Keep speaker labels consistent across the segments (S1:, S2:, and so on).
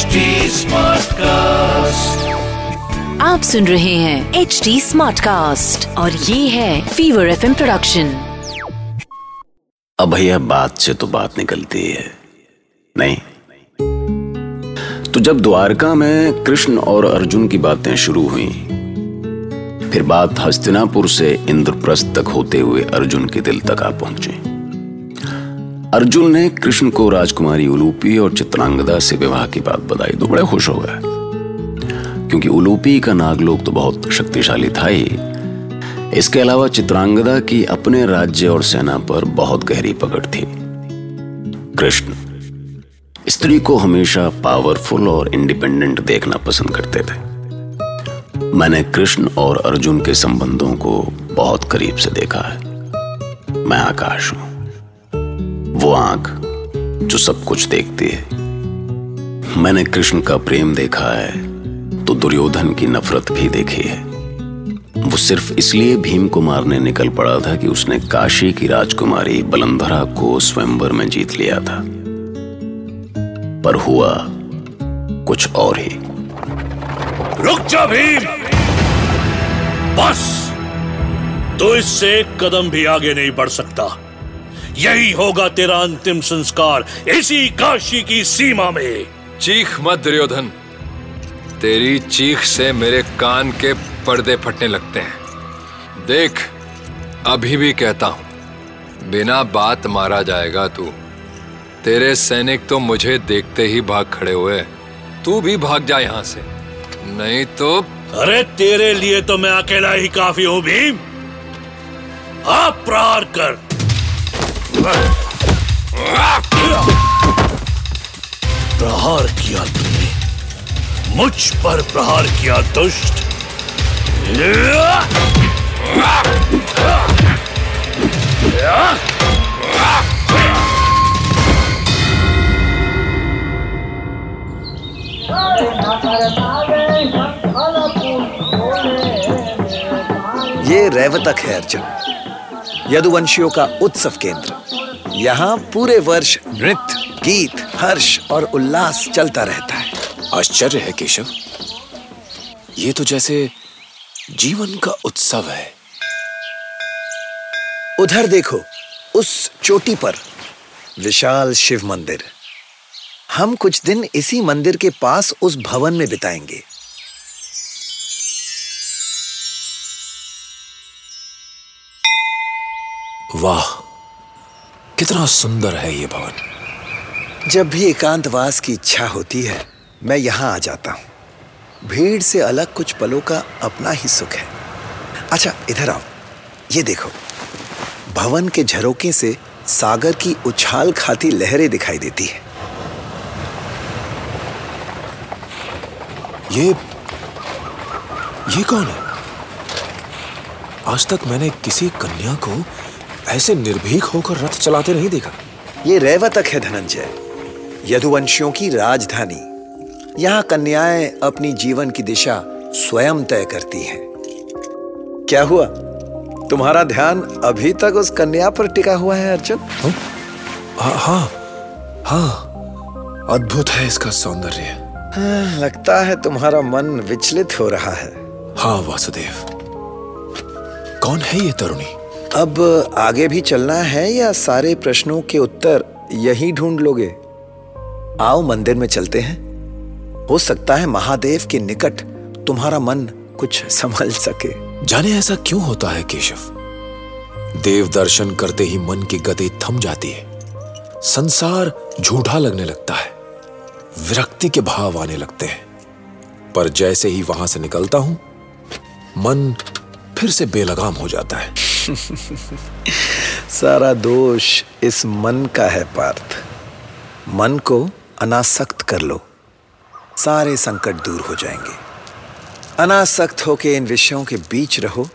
S1: HD Smartcast.
S2: आप सुन रहे हैं एच डी स्मार्ट कास्ट और ये है फीवर एफ़ प्रोडक्शन
S3: अब भैया बात से तो बात निकलती है। नहीं। तो जब द्वारका में कृष्ण और अर्जुन की बातें शुरू हुई फिर बात हस्तिनापुर से इंद्रप्रस्थ तक होते हुए अर्जुन के दिल तक आ पहुँची। अर्जुन ने कृष्ण को राजकुमारी उलूपी और चित्रांगदा से विवाह की बात बताई तो बड़े खुश हो गए। क्योंकि उलूपी का नागलोक तो बहुत शक्तिशाली था ही। इसके अलावा चित्रांगदा की अपने राज्य और सेना पर बहुत गहरी पकड़ थी। कृष्ण स्त्री को हमेशा पावरफुल और इंडिपेंडेंट देखना पसंद करते थे। मैंने कृष्ण और अर्जुन के संबंधों को बहुत करीब से देखा है। मैं आकाश हूँ। वो आँख जो सब कुछ देखती है। मैंने कृष्ण का प्रेम देखा है तो दुर्योधन की नफरत भी देखी है। वो सिर्फ़ इसलिए भीम को मारने निकल पड़ा था कि उसने काशी की राजकुमारी बलंधरा को स्वयंवर में जीत लिया था। पर हुआ कुछ और ही।
S4: रुक जा भीम! बस! तो इससे कदम भी आगे नहीं बढ़ सकता। यही होगा तेरा अंतिम संस्कार इसी काशी की सीमा में।
S5: चीख मत दुर्योधन। तेरी चीख से मेरे कान के पर्दे फटने लगते हैं। देख अभी भी कहता हूँ बिना बात मारा जाएगा तू। तेरे सैनिक तो मुझे देखते ही भाग खड़े हुए तू भी भाग जा यहाँ से। नहीं तो
S4: अरे तेरे लिए तो मैं अकेला ही काफ़ी हूँ भीम। आप प्रहार कर। प्रहार किया तुमने। मुझ पर प्रहार किया दुष्ट।
S6: ये रैवतक है अर्जुन यदुवंशियों का उत्सव केंद्र। यहाँ पूरे वर्ष नृत्य गीत हर्ष और उल्लास चलता रहता है।
S7: आश्चर्य है केशव। ये तो जैसे जीवन का उत्सव है।
S6: उधर देखो उस चोटी पर विशाल शिव मंदिर। हम कुछ दिन इसी मंदिर के पास उस भवन में बिताएँगे।
S7: वाह कितना सुंदर है ये भवन।
S6: जब भी एकांतवास की इच्छा होती है मैं यहाँ आ जाता हूँ। भीड़ से अलग कुछ पलों का अपना ही सुख है। अच्छा इधर आओ। ये देखो भवन के झरोके से सागर की उछाल खाती लहरें दिखाई देती है।
S7: ये ये कौन है? आज तक मैंने किसी कन्या को ऐसे निर्भीक होकर रथ चलाते नहीं देखा।
S6: ये रैवतक है धनंजय। यदुवंशियों की राजधानी। यहाँ कन्याएँ अपनी जीवन की दिशा स्वयं तय करती हैं। क्या हुआ? तुम्हारा ध्यान अभी तक उस कन्या पर टिका हुआ है अर्जुन?
S7: हाँ हाँ हाँ अद्भुत है इसका सौंदर्य।
S6: हाँ, लगता है तुम्हारा मन विचलित हो रहा है।
S7: हाँ वासुदेव। कौन है ये तरुणी?
S6: अब आगे भी चलना है या सारे प्रश्नों के उत्तर यही ढूंढ लोगे? आओ मंदिर में चलते हैं। हो सकता है महादेव के निकट तुम्हारा मन कुछ संभल सके।
S7: जाने ऐसा क्यों होता है, केशव? देव दर्शन करते ही मन की गति थम जाती है। संसार झूठा लगने लगता है। विरक्ति के भाव आने लगते हैं। पर जैसे ही वहाँ से निकलता हूँ, मन फिर से बेलगाम हो जाता है।
S6: सारा दोष इस मन का है पार्थ। मन को अनासक्त कर लो। सारे संकट दूर हो जाएँगे। अनासक्त होके इन विषयों के बीच रहो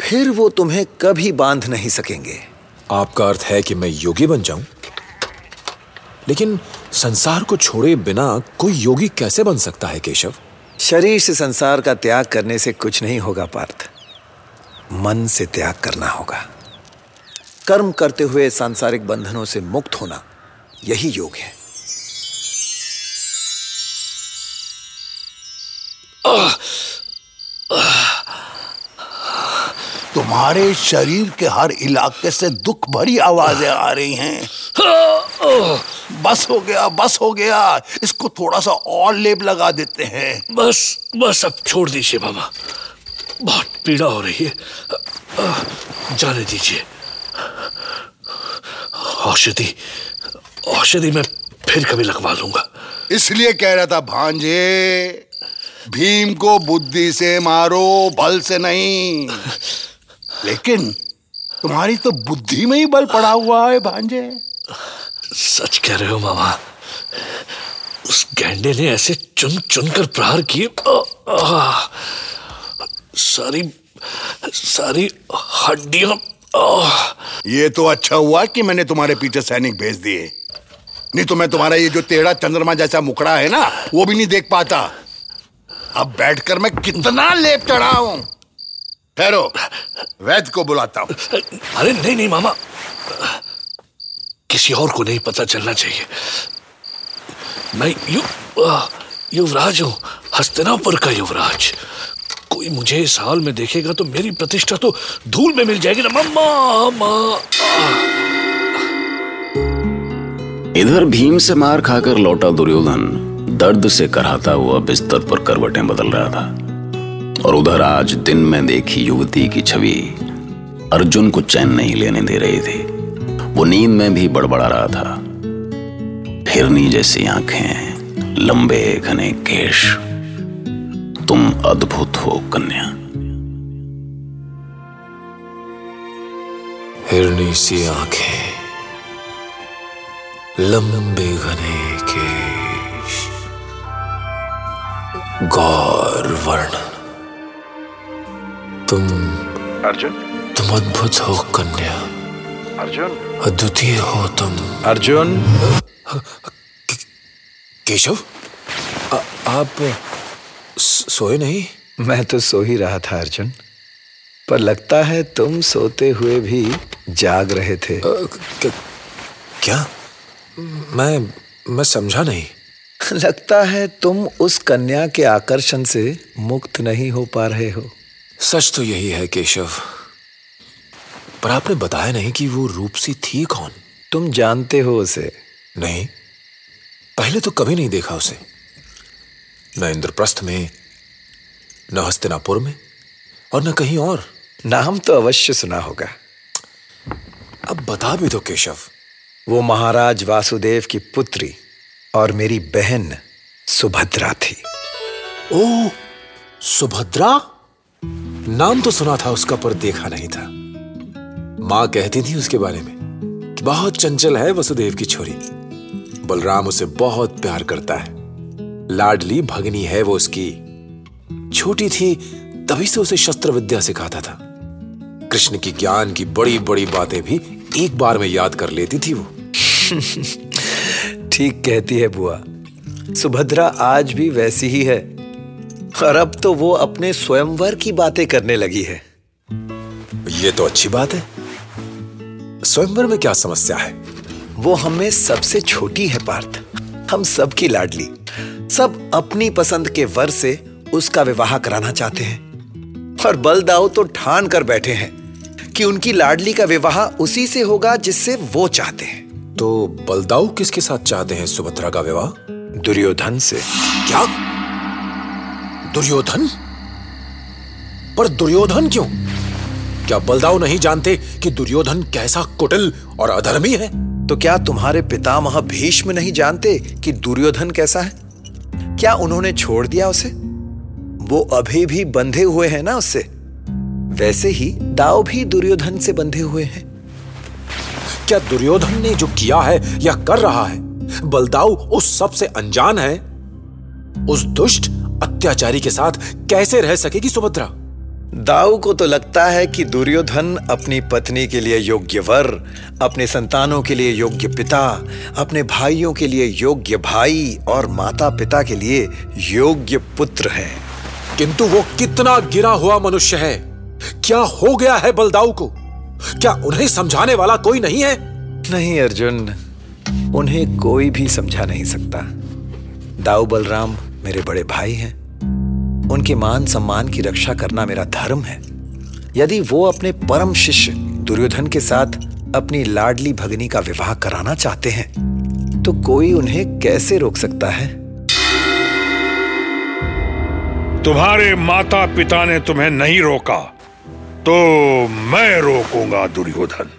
S6: फिर वो तुम्हें कभी बाँध नहीं सकेंगे।
S7: आपका अर्थ है कि मैं योगी बन जाऊँ? लेकिन संसार को छोड़े बिना कोई योगी कैसे बन सकता है केशव?
S6: शरीर से संसार का त्याग करने से कुछ नहीं होगा पार्थ। मन से त्याग करना होगा। कर्म करते हुए सांसारिक बंधनों से मुक्त होना यही योग है।
S1: तुम्हारे शरीर के हर इलाके से दुख भरी आवाज़ें आ रही हैं। बस हो गया बस हो गया। इसको थोड़ा सा और लेप लगा देते हैं।
S4: बस बस अब छोड़ दीजिए बाबा। बहुत पीड़ा हो रही है। जाने दीजिए। औषधि औषधि मैं फिर कभी लगवा लूँगा।
S1: इसलिए कह रहा था भांजे भीम को बुद्धि से मारो बल से नहीं। लेकिन तुम्हारी तो बुद्धि में ही बल पड़ा हुआ है भांजे।
S4: सच कह रहे हो मामा। उस गैंडे ने ऐसे चुन चुन कर प्रहार किए सारी सारी हड्डियाँ
S1: ये तो अच्छा हुआ कि मैंने तुम्हारे पीछे सैनिक भेज दिए। नहीं तो मैं तुम्हारा ये जो तेरा चंद्रमा जैसा मुकड़ा है ना वो भी नहीं देख पाता। अब बैठकर मैं कितना लेप चढ़ा हूँ ठहरो वैद्य को बुलाता हूँ।
S4: अरे नहीं नहीं मामा। किसी और को नहीं पता चलना चाहिए। मैं यु युवराज हूँ हस्तिनापुर का युवराज। कोई मुझे इस हाल में देखेगा तो मेरी प्रतिष्ठा तो धूल में मिल जाएगी ना। मम्मा
S3: इधर भीम से मार खाकर लौटा दुर्योधन। दर्द से कराता हुआ बिस्तर पर करवटें बदल रहा था। और उधर आज दिन में देखी युवती की छवि अर्जुन को चैन नहीं लेने दे रही थी। वो नींद में भी बड़बड़ा रहा था। हिरनी जैसी आँखें, लंबे घने केश। तुम अद्भुत हो कन्या।
S7: हिरनी सी आँखें लंबे घने केश गौर वर्ण। तुम
S6: अर्जुन?
S7: तुम अद्भुत हो कन्या।
S6: अर्जुन?
S7: अद्वितीय हो तुम।
S6: अर्जुन?
S7: केशव? आ, आप सोए नहीं?
S6: मैं तो सो ही रहा था अर्जुन। पर लगता है तुम सोते हुए भी जाग रहे थे। आ,
S7: क्या? मैं मैं समझा नहीं।
S6: लगता है तुम उस कन्या के आकर्षण से मुक्त नहीं हो पा रहे हो।
S7: सच तो यही है केशव। पर आपने बताया नहीं कि वो रूपसी थी कौन?
S6: तुम जानते हो उसे।
S7: नहीं। पहले तो कभी नहीं देखा उसे। न इंद्रप्रस्थ में न हस्तिनापुर में और न कहीं और।
S6: नाम तो अवश्य सुना होगा।
S7: अब बता भी दो केशव।
S6: वो महाराज वासुदेव की पुत्री और मेरी बहन सुभद्रा थी।
S7: ओ, सुभद्रा? नाम तो सुना था, उसका पर देखा नहीं था। माँ कहती थी उसके बारे में कि बहुत चंचल है वसुदेव की छोरी। बलराम उसे बहुत प्यार करता है। लाडली भगनी है वो उसकी। छोटी थी तभी से उसे शस्त्र विद्या सिखाता था कृष्ण की ज्ञान की बड़ी बड़ी बातें भी एक बार में याद कर लेती थी वो।
S6: ठीक कहती है बुआ। सुभद्रा आज भी वैसी ही है। और अब तो वो अपने स्वयंवर की बातें करने लगी है।
S7: ये तो अच्छी बात है। स्वयंवर में क्या समस्या है?
S6: वो हमें सबसे छोटी है पार्थ। हम सबकी लाडली। सब अपनी पसंद के वर से उसका विवाह कराना चाहते हैं। और बलदाऊ तो ठान कर बैठे हैं कि उनकी लाडली का विवाह उसी से होगा जिससे वो चाहते हैं।
S7: तो बलदाऊ किसके साथ चाहते हैं सुभद्रा का विवाह?
S6: दुर्योधन से।
S7: क्या? दुर्योधन? पर दुर्योधन क्यों? क्या बलदाऊ नहीं जानते कि दुर्योधन कैसा कुटिल और अधर्मी है?
S6: तो क्या तुम्हारे पितामह भीष्म नहीं जानते कि दुर्योधन कैसा है? क्या उन्होंने छोड़ दिया उसे? वो अभी भी बंधे हुए हैं ना उससे? वैसे ही दाव भी दुर्योधन से बंधे हुए हैं।
S7: क्या दुर्योधन ने जो किया है, या कर रहा है? बलदाऊ उस सबसे अनजान है। उस दुष्ट अत्याचारी के साथ कैसे रह सकेगी सुभद्रा?
S6: दाऊ को तो लगता है कि दुर्योधन अपनी पत्नी के लिए योग्य वर अपने संतानों के लिए योग्य पिता, अपने भाइयों के लिए योग्य भाई और माता पिता के लिए योग्य पुत्र है।
S7: किंतु वो कितना गिरा हुआ मनुष्य है। क्या हो गया है बलदाऊ को? क्या उन्हें समझाने वाला कोई नहीं है?
S6: नहीं, अर्जुन, उन्हें कोई भी समझा नहीं सकता। दाऊ बलराम मेरे बड़े भाई हैं। उनके मान सम्मान की रक्षा करना मेरा धर्म है। यदि वो अपने परम शिष्य दुर्योधन के साथ अपनी लाडली भगनी का विवाह कराना चाहते हैं तो कोई उन्हें कैसे रोक सकता है?
S8: तुम्हारे माता पिता ने तुम्हें नहीं रोका तो मैं रोकूँगा दुर्योधन।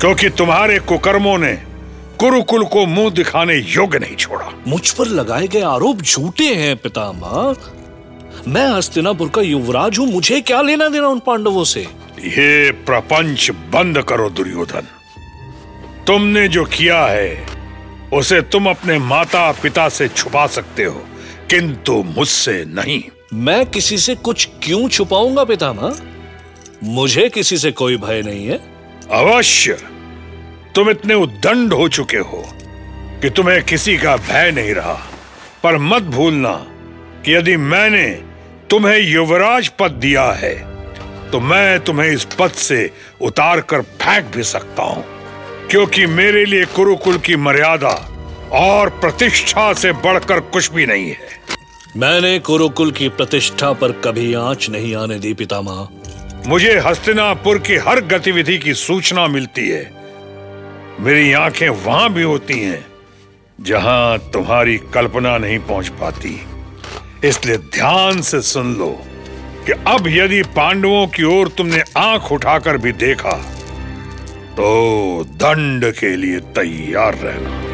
S8: क्योंकि तुम्हारे कुकर्मों ने कुरुकुल को मुँह दिखाने योग्य नहीं छोड़ा।
S4: मुझ पर लगाए गए आरोप झूठे हैं पितामह। मैं हस्तिनापुर का युवराज हूँ मुझे क्या लेना देना उन पांडवों से?
S8: ये प्रपंच बंद करो दुर्योधन। तुमने जो किया है उसे तुम अपने माता पिता से छुपा सकते हो। किंतु मुझसे नहीं।
S4: मैं किसी से कुछ क्यों छुपाऊँगा पितामह? मुझे किसी से कोई भय नहीं है।
S8: अवश्य। तुम इतने उद्दंड हो चुके हो कि तुम्हें किसी का भय नहीं रहा। पर मत भूलना कि यदि मैंने तुम्हें युवराज पद दिया है तो मैं तुम्हें इस पद से उतार कर फेंक भी सकता हूँ। क्योंकि मेरे लिए कुरुकुल की मर्यादा और प्रतिष्ठा से बढ़कर कुछ भी नहीं है।
S4: मैंने कुरुकुल की प्रतिष्ठा पर कभी आँच नहीं आने दी पितामह।
S8: मुझे हस्तिनापुर की हर गतिविधि की सूचना मिलती है। मेरी आँखें वहाँ भी होती हैं जहाँ तुम्हारी कल्पना नहीं पहुँच पाती। इसलिए ध्यान से सुन लो कि अब यदि पांडवों की ओर तुमने आँख उठाकर भी देखा तो दंड के लिए तैयार रहना।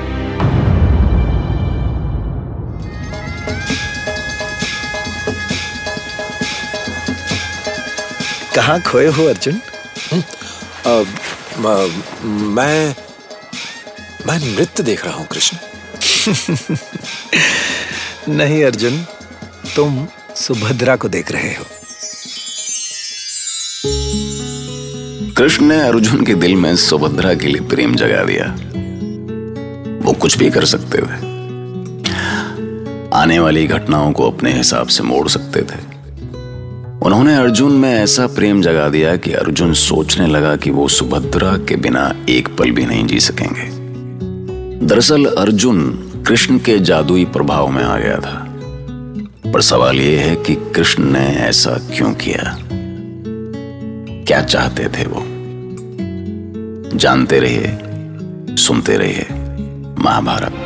S6: कहाँ खोए हो अर्जुन?
S7: अ, म- मैं मैं नृत्य देख रहा हूँ कृष्ण।
S6: नहीं अर्जुन तुम सुभद्रा को देख रहे हो।
S3: कृष्ण ने अर्जुन के दिल में सुभद्रा के लिए प्रेम जगा दिया। वो कुछ भी कर सकते थे। आने वाली घटनाओं को अपने हिसाब से मोड़ सकते थे। उन्होंने अर्जुन में ऐसा प्रेम जगा दिया कि अर्जुन सोचने लगा कि वो सुभद्रा के बिना एक पल भी नहीं जी सकेंगे। दरअसल अर्जुन कृष्ण के जादुई प्रभाव में आ गया था। पर सवाल यह है कि कृष्ण ने ऐसा क्यों किया? क्या चाहते थे वो? जानते रहिए, सुनते रहिए, महाभारत।